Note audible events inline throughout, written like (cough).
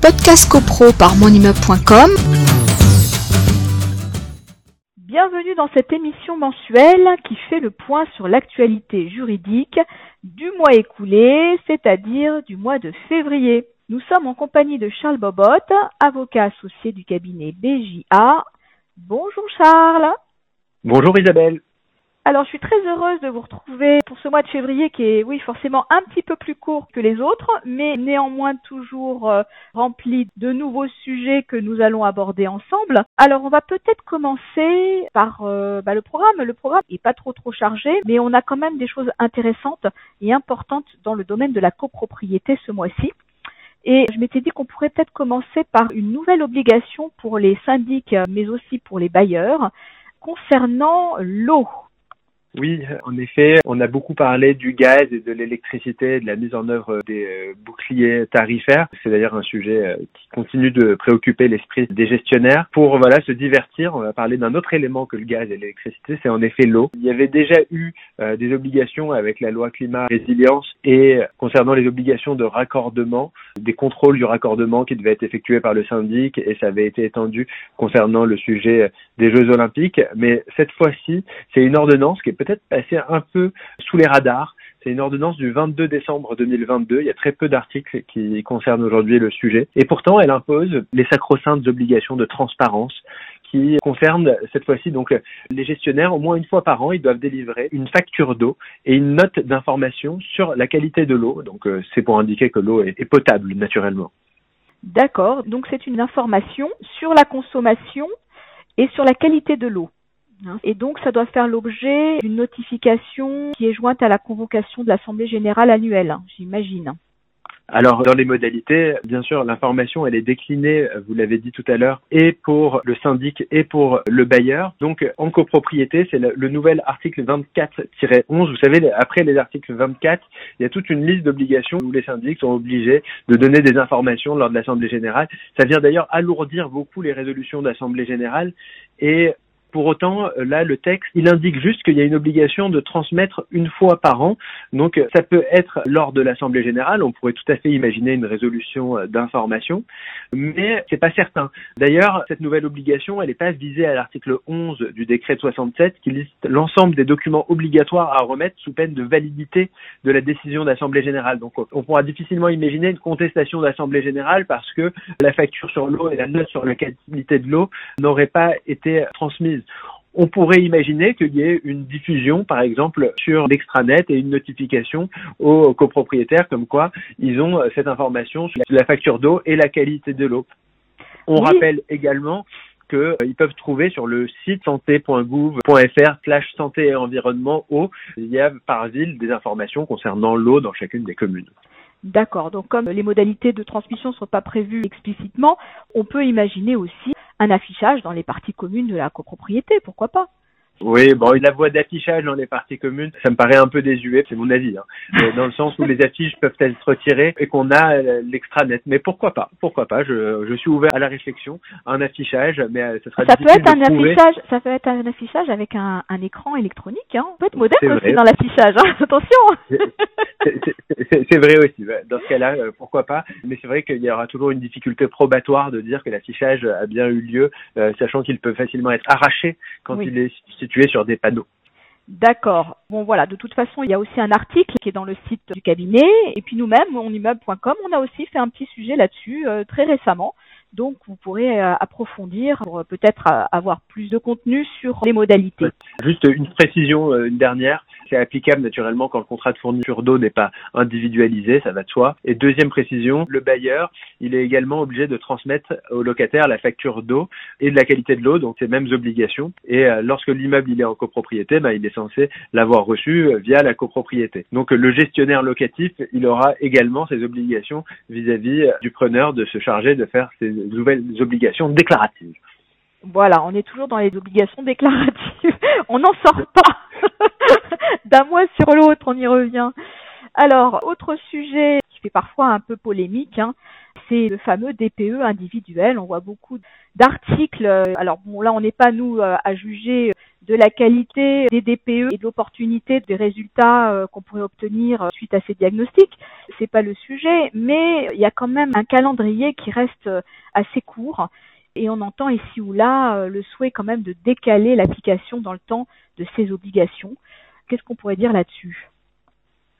podcast copro par monimmeuble.com. Bienvenue dans cette émission mensuelle qui fait le point sur l'actualité juridique du mois écoulé, c'est-à-dire du mois de février. Nous sommes en compagnie de Charles Bobot, avocat associé du cabinet BJA. Bonjour Charles. Bonjour Isabelle. Alors, je suis très heureuse de vous retrouver pour ce mois de février qui est, oui, forcément un petit peu plus court que les autres, mais néanmoins toujours euh, rempli de nouveaux sujets que nous allons aborder ensemble. Alors, on va peut-être commencer par euh, bah, le programme. Le programme est pas trop trop chargé, mais on a quand même des choses intéressantes et importantes dans le domaine de la copropriété ce mois-ci. Et je m'étais dit qu'on pourrait peut-être commencer par une nouvelle obligation pour les syndics, mais aussi pour les bailleurs, concernant l'eau. Oui, en effet, on a beaucoup parlé du gaz et de l'électricité, de la mise en œuvre des euh, boucliers tarifaires. C'est d'ailleurs un sujet euh, qui continue de préoccuper l'esprit des gestionnaires. Pour voilà se divertir, on va parler d'un autre élément que le gaz et l'électricité, c'est en effet l'eau. Il y avait déjà eu euh, des obligations avec la loi climat résilience et concernant les obligations de raccordement, des contrôles du raccordement qui devaient être effectués par le syndic et ça avait été étendu concernant le sujet des Jeux olympiques. Mais cette fois-ci, c'est une ordonnance qui est peut-être passé un peu sous les radars. C'est une ordonnance du 22 décembre 2022. Il y a très peu d'articles qui concernent aujourd'hui le sujet. Et pourtant, elle impose les sacro-saintes obligations de transparence qui concernent cette fois-ci donc les gestionnaires au moins une fois par an, ils doivent délivrer une facture d'eau et une note d'information sur la qualité de l'eau. Donc euh, c'est pour indiquer que l'eau est potable naturellement. D'accord. Donc c'est une information sur la consommation et sur la qualité de l'eau. Hein. Et donc, ça doit faire l'objet d'une notification qui est jointe à la convocation de l'Assemblée générale annuelle, hein, j'imagine. Alors, dans les modalités, bien sûr, l'information, elle est déclinée, vous l'avez dit tout à l'heure, et pour le syndic et pour le bailleur. Donc, en copropriété, c'est le, nouvel article 24-11. Vous savez, après les articles 24, il y a toute une liste d'obligations où les syndics sont obligés de donner des informations lors de l'Assemblée générale. Ça vient d'ailleurs alourdir beaucoup les résolutions d'Assemblée générale et pour autant, euh, là, le texte, il indique juste qu'il y a une obligation de transmettre une fois par an. Donc, euh, ça peut être lors de l'Assemblée générale. On pourrait tout à fait imaginer une résolution euh, d'information, mais c'est pas certain. D'ailleurs, cette nouvelle obligation, elle n'est pas visée à l'article 11 du décret de 67 qui liste l'ensemble des documents obligatoires à remettre sous peine de validité de la décision d'Assemblée générale. Donc, on pourra difficilement imaginer une contestation d'Assemblée générale parce que la facture sur l'eau et la note sur la qualité de l'eau n'auraient pas été transmises. On pourrait imaginer qu'il y ait une diffusion, par exemple, sur l'extranet et une notification aux copropriétaires comme quoi ils ont cette information sur la facture d'eau et la qualité de l'eau. On rappelle également qu'ils euh, peuvent trouver sur le site santé.gouv.fr slash santé et environnement eau. Il y a par ville des informations concernant l'eau dans chacune des communes. D'accord. Donc comme les modalités de transmission ne sont pas prévues explicitement, on peut imaginer aussi un affichage dans les parties communes de la copropriété, pourquoi pas oui, bon, la voie d'affichage dans les parties communes, ça me paraît un peu désuet, c'est mon avis, hein. dans le sens où les affiches peuvent être retirées et qu'on a euh, l'extranet. Mais pourquoi pas? Pourquoi pas? Je, je, suis ouvert à la réflexion, un affichage, mais euh, ce sera ça peut être un affichage, ça peut être un affichage avec un, un écran électronique. Hein. On peut être moderne aussi dans l'affichage. Hein. (laughs) Attention. c'est vrai aussi. Dans ce cas-là, euh, pourquoi pas? Mais c'est vrai qu'il y aura toujours une difficulté probatoire de dire que l'affichage a bien eu lieu, sachant qu'il peut facilement être arraché quand il est sur des panneaux. D'accord. Bon voilà, de toute façon, il y a aussi un article qui est dans le site du cabinet. Et puis nous-mêmes, monimmeuble.com, on a aussi fait un petit sujet là-dessus euh, très récemment. Donc vous pourrez euh, approfondir pour euh, peut-être avoir plus de contenu sur les modalités. Juste une précision, une dernière. C'est applicable naturellement quand le contrat de fourniture d'eau n'est pas individualisé, ça va de soi. Et deuxième précision, le bailleur, il est également obligé de transmettre au locataire la facture d'eau et de la qualité de l'eau, donc ces mêmes obligations. Et euh, lorsque l'immeuble est en copropriété, ben, il est censé l'avoir reçu euh, via la copropriété. Donc le gestionnaire locatif, il aura également ses obligations vis-à-vis -vis du preneur de se charger de faire ces nouvelles obligations déclaratives. Voilà, on est toujours dans les obligations déclaratives. (laughs) on n'en sort pas. (laughs) d'un mois sur l'autre, on y revient. Alors, autre sujet qui fait parfois un peu polémique, hein, c'est le fameux DPE individuel. On voit beaucoup d'articles. Alors bon, là, on n'est pas nous euh, à juger de la qualité des DPE et de l'opportunité des résultats euh, qu'on pourrait obtenir suite à ces diagnostics. C'est pas le sujet, mais il y a quand même un calendrier qui reste assez court et on entend ici ou là le souhait quand même de décaler l'application dans le temps de ces obligations. Qu'est-ce qu'on pourrait dire là-dessus?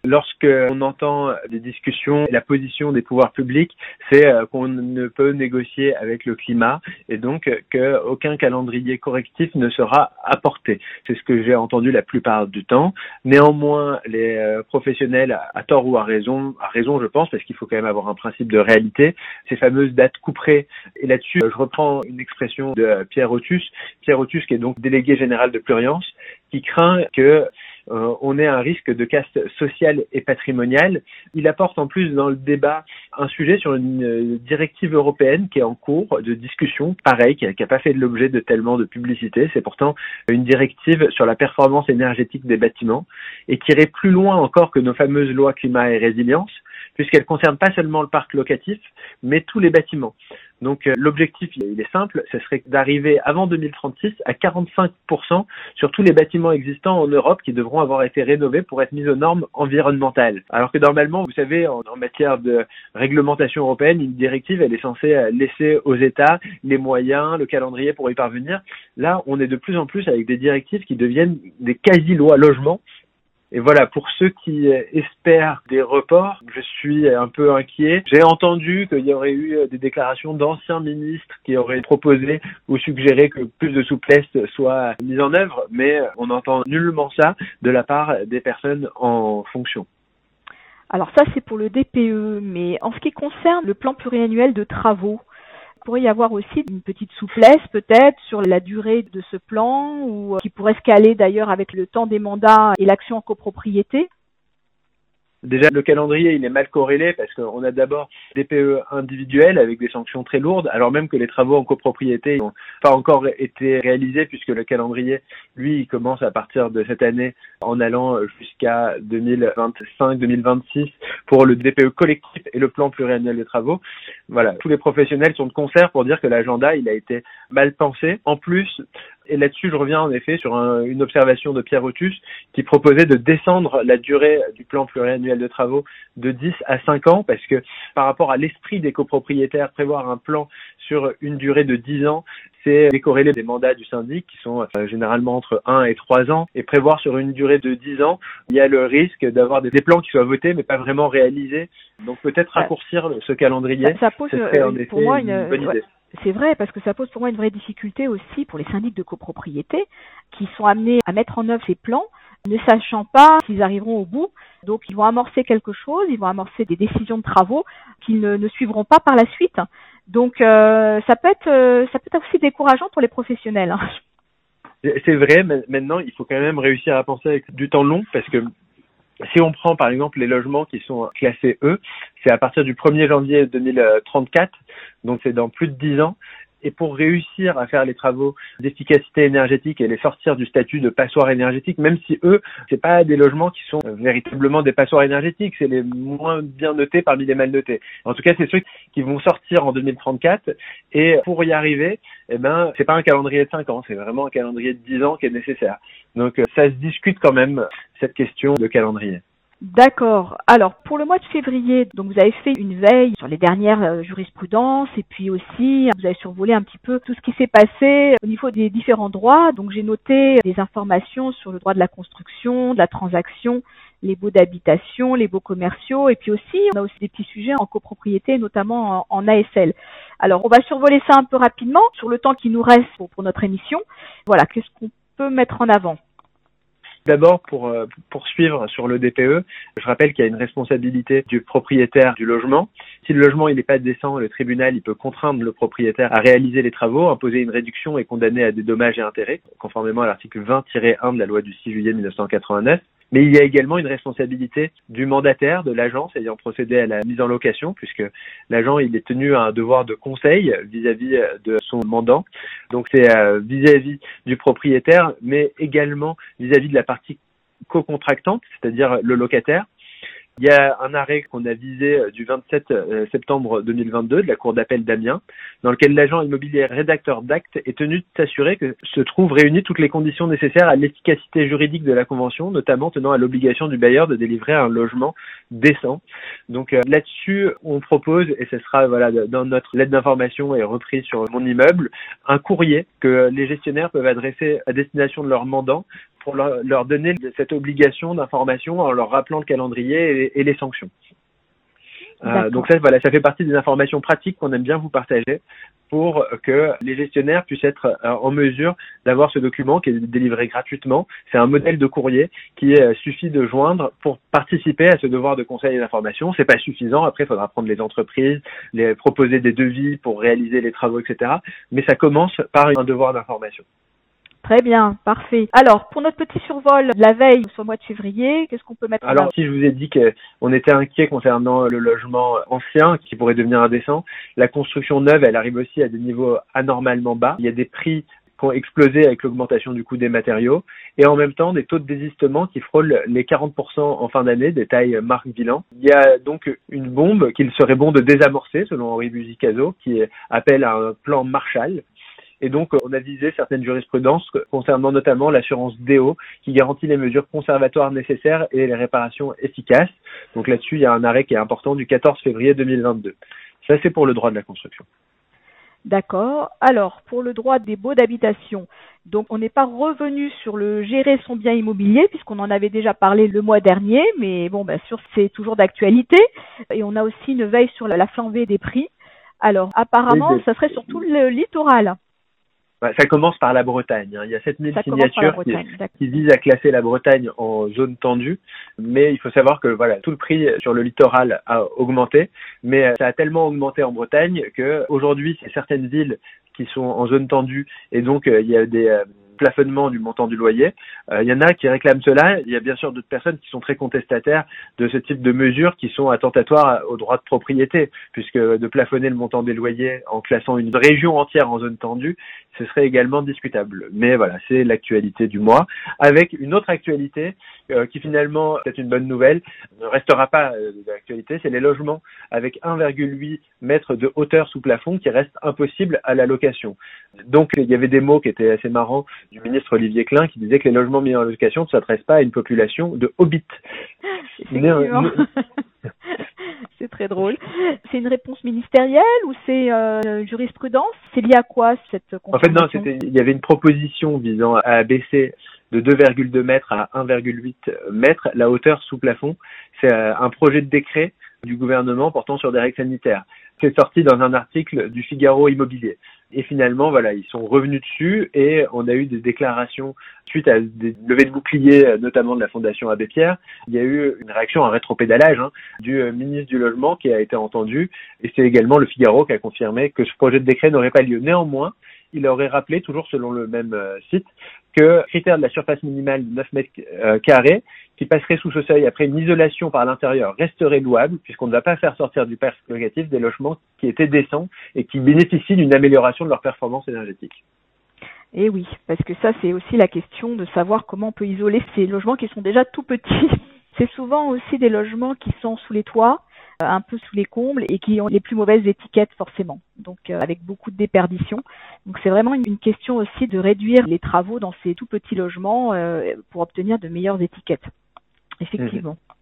Lorsqu'on entend des discussions, la position des pouvoirs publics, c'est euh, qu'on ne peut négocier avec le climat et donc qu'aucun calendrier correctif ne sera apporté. C'est ce que j'ai entendu la plupart du temps. Néanmoins, les euh, professionnels, à tort ou à raison, à raison je pense, parce qu'il faut quand même avoir un principe de réalité, ces fameuses dates couperées. Et là-dessus, je reprends une expression de Pierre Otus, Pierre Otus qui est donc délégué général de Pluriance, qui craint que euh, on ait un risque de caste sociale et patrimoniale. Il apporte en plus dans le débat un sujet sur une euh, directive européenne qui est en cours de discussion, pareil, qui n'a pas fait l'objet de tellement de publicité. C'est pourtant une directive sur la performance énergétique des bâtiments et qui irait plus loin encore que nos fameuses lois climat et résilience, puisqu'elle concerne pas seulement le parc locatif, mais tous les bâtiments. Donc euh, l'objectif, il est simple, ce serait d'arriver avant 2036 à 45% sur tous les bâtiments existants en Europe qui devront avoir été rénovés pour être mis aux normes environnementales. Alors que normalement, vous savez, en, matière de réglementation européenne, une directive, elle est censée euh, laisser aux États les moyens, le calendrier pour y parvenir. Là, on est de plus en plus avec des directives qui deviennent des quasi-lois logement et voilà, pour ceux qui espèrent des reports, je suis un peu inquiet. J'ai entendu qu'il y aurait eu des déclarations d'anciens ministres qui auraient proposé ou suggéré que plus de souplesse soit mise en œuvre, mais on n'entend nullement ça de la part des personnes en fonction. Alors ça, c'est pour le DPE, mais en ce qui concerne le plan pluriannuel de travaux, il pourrait y avoir aussi une petite souplesse peut-être sur la durée de ce plan ou euh, qui pourrait se caler d'ailleurs avec le temps des mandats et l'action en copropriété. Déjà, le calendrier, il est mal corrélé parce qu'on a d'abord des PE individuels avec des sanctions très lourdes, alors même que les travaux en copropriété n'ont pas encore été réalisés puisque le calendrier, lui, il commence à partir de cette année en allant jusqu'à 2025-2026 pour le DPE collectif et le plan pluriannuel de travaux. Voilà, tous les professionnels sont de concert pour dire que l'agenda, il a été mal pensé. En plus, et là-dessus, je reviens en effet sur une observation de Pierre Otus qui proposait de descendre la durée du plan pluriannuel de travaux de 10 à 5 ans parce que par rapport à l'esprit des copropriétaires, prévoir un plan sur une durée de 10 ans, c'est décorréler des mandats du syndic qui sont euh, généralement entre 1 et 3 ans et prévoir sur une durée de 10 ans, il y a le risque d'avoir des, plans qui soient votés mais pas vraiment réalisés. Donc peut-être raccourcir ce calendrier. Ça, pose euh, pour moi une, bonne idée. C'est vrai parce que ça pose pour moi une vraie difficulté aussi pour les syndics de copropriété qui sont amenés à mettre en œuvre ces plans ne sachant pas s'ils arriveront au bout. Donc ils vont amorcer quelque chose, ils vont amorcer des décisions de travaux qu'ils ne, suivront pas par la suite. Donc euh, ça peut être euh, ça peut être aussi décourageant pour les professionnels. Hein. C'est vrai, mais maintenant il faut quand même réussir à penser avec du temps long parce que si on prend par exemple les logements qui sont classés E, c'est à partir du 1er janvier 2034, donc c'est dans plus de 10 ans. Et pour réussir à faire les travaux d'efficacité énergétique et les sortir du statut de passoire énergétique, même si eux, c'est pas des logements qui sont véritablement des passoires énergétiques, c'est les moins bien notés parmi les mal notés. En tout cas, c'est ceux qui vont sortir en 2034. Et pour y arriver, eh ben, c'est pas un calendrier de 5 ans, c'est vraiment un calendrier de 10 ans qui est nécessaire. Donc, ça se discute quand même, cette question de calendrier. D'accord. Alors pour le mois de février, donc vous avez fait une veille sur les dernières euh, jurisprudences et puis aussi vous avez survolé un petit peu tout ce qui s'est passé au niveau des différents droits. Donc j'ai noté des informations sur le droit de la construction, de la transaction, les baux d'habitation, les baux commerciaux et puis aussi on a aussi des petits sujets en copropriété, notamment en, ASL. Alors on va survoler ça un peu rapidement sur le temps qui nous reste pour notre émission. Voilà, qu'est-ce qu'on peut mettre en avant? D'abord, pour euh, poursuivre sur le DPE, je rappelle qu'il y a une responsabilité du propriétaire du logement. Si le logement n'est pas décent, le tribunal il peut contraindre le propriétaire à réaliser les travaux, imposer une réduction et condamner à des dommages et intérêts, conformément à l'article 20-1 de la loi du 6 juillet 1989. Mais il y a également une responsabilité du mandataire de l'agence ayant procédé à la mise en location, puisque l'agent il est tenu à un devoir de conseil vis-à-vis de son mandant. Donc c'est euh, vis-à-vis du propriétaire, mais également vis-à-vis de la partie co-contractante, c'est-à-dire le locataire. Il y a un arrêt qu'on a visé euh, du 27 euh, septembre 2022 de la Cour d'appel d'Amiens, dans lequel l'agent immobilier rédacteur d'acte est tenu de s'assurer que se trouvent réunies toutes les conditions nécessaires à l'efficacité juridique de la convention, notamment tenant à l'obligation du bailleur de délivrer un logement décent. Donc euh, là-dessus, on propose, et ce sera voilà dans notre lettre d'information et reprise sur mon immeuble, un courrier que les gestionnaires peuvent adresser à destination de leurs mandants pour leur, donner cette obligation d'information en leur rappelant le calendrier et, les sanctions. Euh, donc ça, voilà, ça fait partie des informations pratiques qu'on aime bien vous partager pour que les gestionnaires puissent être euh, en mesure d'avoir ce document qui est délivré gratuitement. C'est un modèle de courrier qui euh, suffit de joindre pour participer à ce devoir de conseil et d'information. C'est pas suffisant. Après, il faudra prendre les entreprises, les proposer des devis pour réaliser les travaux, etc. Mais ça commence par un devoir d'information. Très bien, parfait. Alors, pour notre petit survol la veille sur le mois de février, qu'est-ce qu'on peut mettre Alors, si je vous ai dit qu'on était inquiet concernant le logement ancien qui pourrait devenir indécent, la construction neuve, elle arrive aussi à des niveaux anormalement bas. Il y a des prix qui ont explosé avec l'augmentation du coût des matériaux et en même temps des taux de désistement qui frôlent les 40% en fin d'année, des tailles marque bilan. Il y a donc une bombe qu'il serait bon de désamorcer selon Henri Buzicazo qui appelle à un plan Marshall et donc, on a visé certaines jurisprudences concernant notamment l'assurance DO qui garantit les mesures conservatoires nécessaires et les réparations efficaces. Donc là-dessus, il y a un arrêt qui est important du 14 février 2022. Ça, c'est pour le droit de la construction. D'accord. Alors, pour le droit des baux d'habitation, donc on n'est pas revenu sur le gérer son bien immobilier puisqu'on en avait déjà parlé le mois dernier, mais bon, bien sûr, c'est toujours d'actualité. Et on a aussi une veille sur la flambée des prix. Alors, apparemment, ça serait surtout le littoral. Ça commence par la Bretagne. Hein. Il y a 7000 signatures qui, visent à classer la Bretagne en zone tendue, mais il faut savoir que voilà, tout le prix sur le littoral a augmenté, mais euh, ça a tellement augmenté en Bretagne que aujourd'hui, c'est certaines villes qui sont en zone tendue et donc euh, il y a des euh, plafonnement du montant du loyer. Euh, il y en a qui réclament cela. Il y a bien sûr d'autres personnes qui sont très contestataires de ce type de mesures qui sont attentatoires au droit de propriété, puisque de plafonner le montant des loyers en classant une région entière en zone tendue, ce serait également discutable. Mais voilà, c'est l'actualité du mois. Avec une autre actualité euh, qui finalement, c'est une bonne nouvelle, ne restera pas euh, d'actualité, c'est les logements avec 1,8 mètres de hauteur sous plafond qui restent impossibles à la location. Donc il y avait des mots qui étaient assez marrants du ministre Olivier Klein qui disait que les logements mis en location ne s'adressent pas à une population de hobbits. c'est (laughs) très drôle. C'est une réponse ministérielle ou c'est euh, jurisprudence? C'est lié à quoi cette En fait, non, c'était, il y avait une proposition visant à abaisser de 2,2 mètres à 1,8 mètres la hauteur sous plafond. C'est euh, un projet de décret du gouvernement portant sur des règles sanitaires. C'est sorti dans un article du Figaro Immobilier. Et finalement, voilà, ils sont revenus dessus et on a eu des déclarations suite à des levées de boucliers, notamment de la Fondation Abbé Pierre. Il y a eu une réaction, un rétropédalage hein, du euh, ministre du Logement qui a été entendu. Et c'est également le Figaro qui a confirmé que ce projet de décret n'aurait pas lieu. Néanmoins, il aurait rappelé, toujours selon le même euh, site, que critère de la surface minimale de 9 mètres euh, carrés, qui passerait sous ce seuil après une isolation par l'intérieur, resterait louable, puisqu'on ne va pas faire sortir du parc locatif des logements qui étaient décents et qui bénéficient d'une amélioration de leur performance énergétique. Et eh oui, parce que ça, c'est aussi la question de savoir comment on peut isoler ces logements qui sont déjà tout petits. (laughs) C'est souvent aussi des logements qui sont sous les toits, un peu sous les combles et qui ont les plus mauvaises étiquettes forcément, donc euh, avec beaucoup de déperdition. Donc c'est vraiment une question aussi de réduire les travaux dans ces tout petits logements euh, pour obtenir de meilleures étiquettes. Effectivement. Mhm.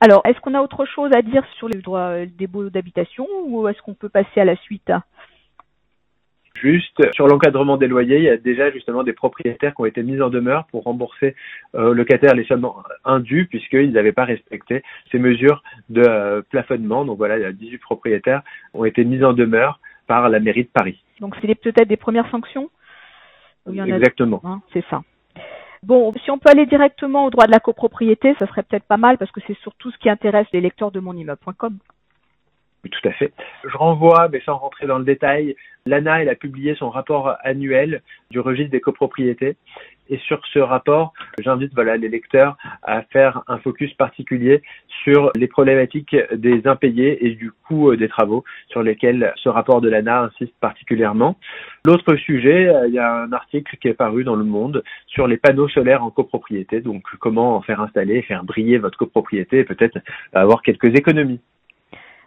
Alors, est-ce qu'on a autre chose à dire sur les droits des baux d'habitation ou est-ce qu'on peut passer à la suite? Juste sur l'encadrement des loyers, il y a déjà justement des propriétaires qui ont été mis en demeure pour rembourser aux locataires les sommes indues puisqu'ils n'avaient pas respecté ces mesures de euh, plafonnement. Donc voilà, il y a 18 propriétaires ont été mis en demeure par la mairie de Paris. Donc c'est peut-être des premières sanctions Exactement. Hein, c'est ça. Bon, si on peut aller directement au droit de la copropriété, ça serait peut-être pas mal parce que c'est surtout ce qui intéresse les lecteurs de monimmeuble.com. Tout à fait. Je renvoie, mais sans rentrer dans le détail, l'ANA, a publié son rapport annuel du registre des copropriétés. Et sur ce rapport, j'invite les lecteurs à faire un focus particulier sur les problématiques des impayés et du coût des travaux sur lesquels ce rapport de l'ANA insiste particulièrement. L'autre sujet, il y a un article qui est paru dans Le Monde sur les panneaux solaires en copropriété, donc comment en faire installer, faire briller votre copropriété et peut-être avoir quelques économies.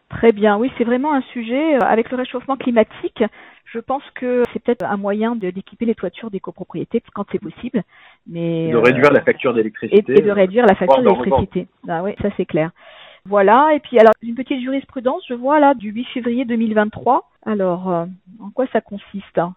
Très bien, oui, c'est vraiment un sujet. Euh, avec le réchauffement climatique, je pense que c'est peut-être un moyen d'équiper les toitures des copropriétés quand c'est possible. Mais, de réduire la facture d'électricité. Et, de réduire la facture d'électricité. Ah oui, ça c'est clair. Voilà, et puis alors une petite jurisprudence, je vois là, du 8 février 2023. Alors, euh, en quoi ça consiste hein?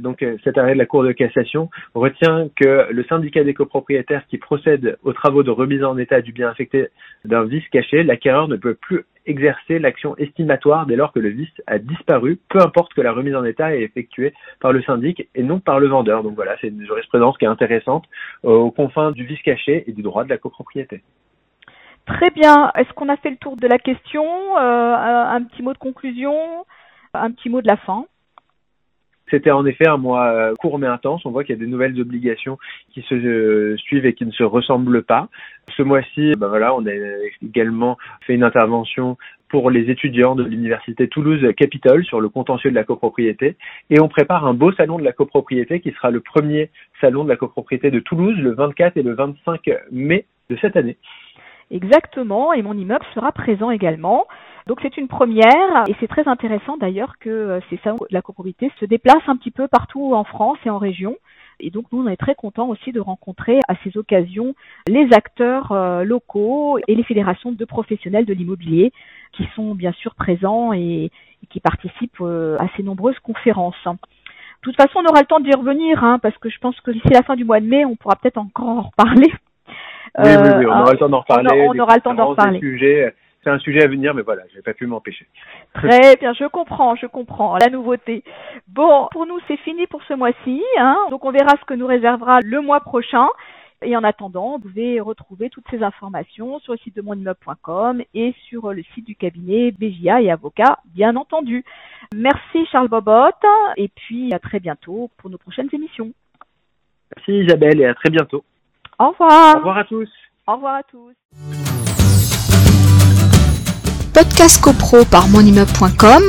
Donc euh, cet arrêt de la Cour de cassation retient que le syndicat des copropriétaires qui procède aux travaux de remise en état du bien affecté d'un vice caché, l'acquéreur ne peut plus exercer l'action estimatoire dès lors que le vice a disparu, peu importe que la remise en état est effectuée par le syndic et non par le vendeur. Donc voilà, c'est une jurisprudence qui est intéressante euh, aux confins du vice caché et du droit de la copropriété. Très bien. Est-ce qu'on a fait le tour de la question? Euh, Un petit mot de conclusion? Un petit mot de la fin? C'était en effet un mois euh, court mais intense. On voit qu'il y a des nouvelles obligations qui se euh, suivent et qui ne se ressemblent pas. Ce mois-ci, ben voilà, on a également fait une intervention pour les étudiants de l'université Toulouse Capitole sur le contentieux de la copropriété et on prépare un beau salon de la copropriété qui sera le premier salon de la copropriété de Toulouse le 24 et le 25 mai de cette année. Exactement, et mon immeuble sera présent également. Donc c'est une première et c'est très intéressant d'ailleurs que euh, ces salons de la copropriété se déplacent un petit peu partout en France et en région. Et donc nous, on est très contents aussi de rencontrer à ces occasions les acteurs euh, locaux et les fédérations de professionnels de l'immobilier qui sont bien sûr présents et, qui participent euh, à ces nombreuses conférences. De toute façon, on aura le temps d'y revenir, hein, parce que je pense que d'ici la fin du mois de mai, on pourra peut-être encore en reparler. Oui, oui, oui, on aura le temps d'en reparler. On, aura le temps d'en reparler c'est un sujet à venir, mais voilà, je n'ai pas pu m'empêcher. Très bien, je comprends, je comprends la nouveauté. Bon, pour nous, c'est fini pour ce mois-ci. Hein. Donc, on verra ce que nous réservera le mois prochain. Et en attendant, vous pouvez retrouver toutes ces informations sur le site de monimmeuble.com et sur le site du cabinet BJA et Avocat, bien entendu. Merci Charles Bobot et puis à très bientôt pour nos prochaines émissions. Merci Isabelle et à très bientôt. Au revoir. Au revoir à tous. Au revoir à tous. Podcast CoPro par monimmeuble.com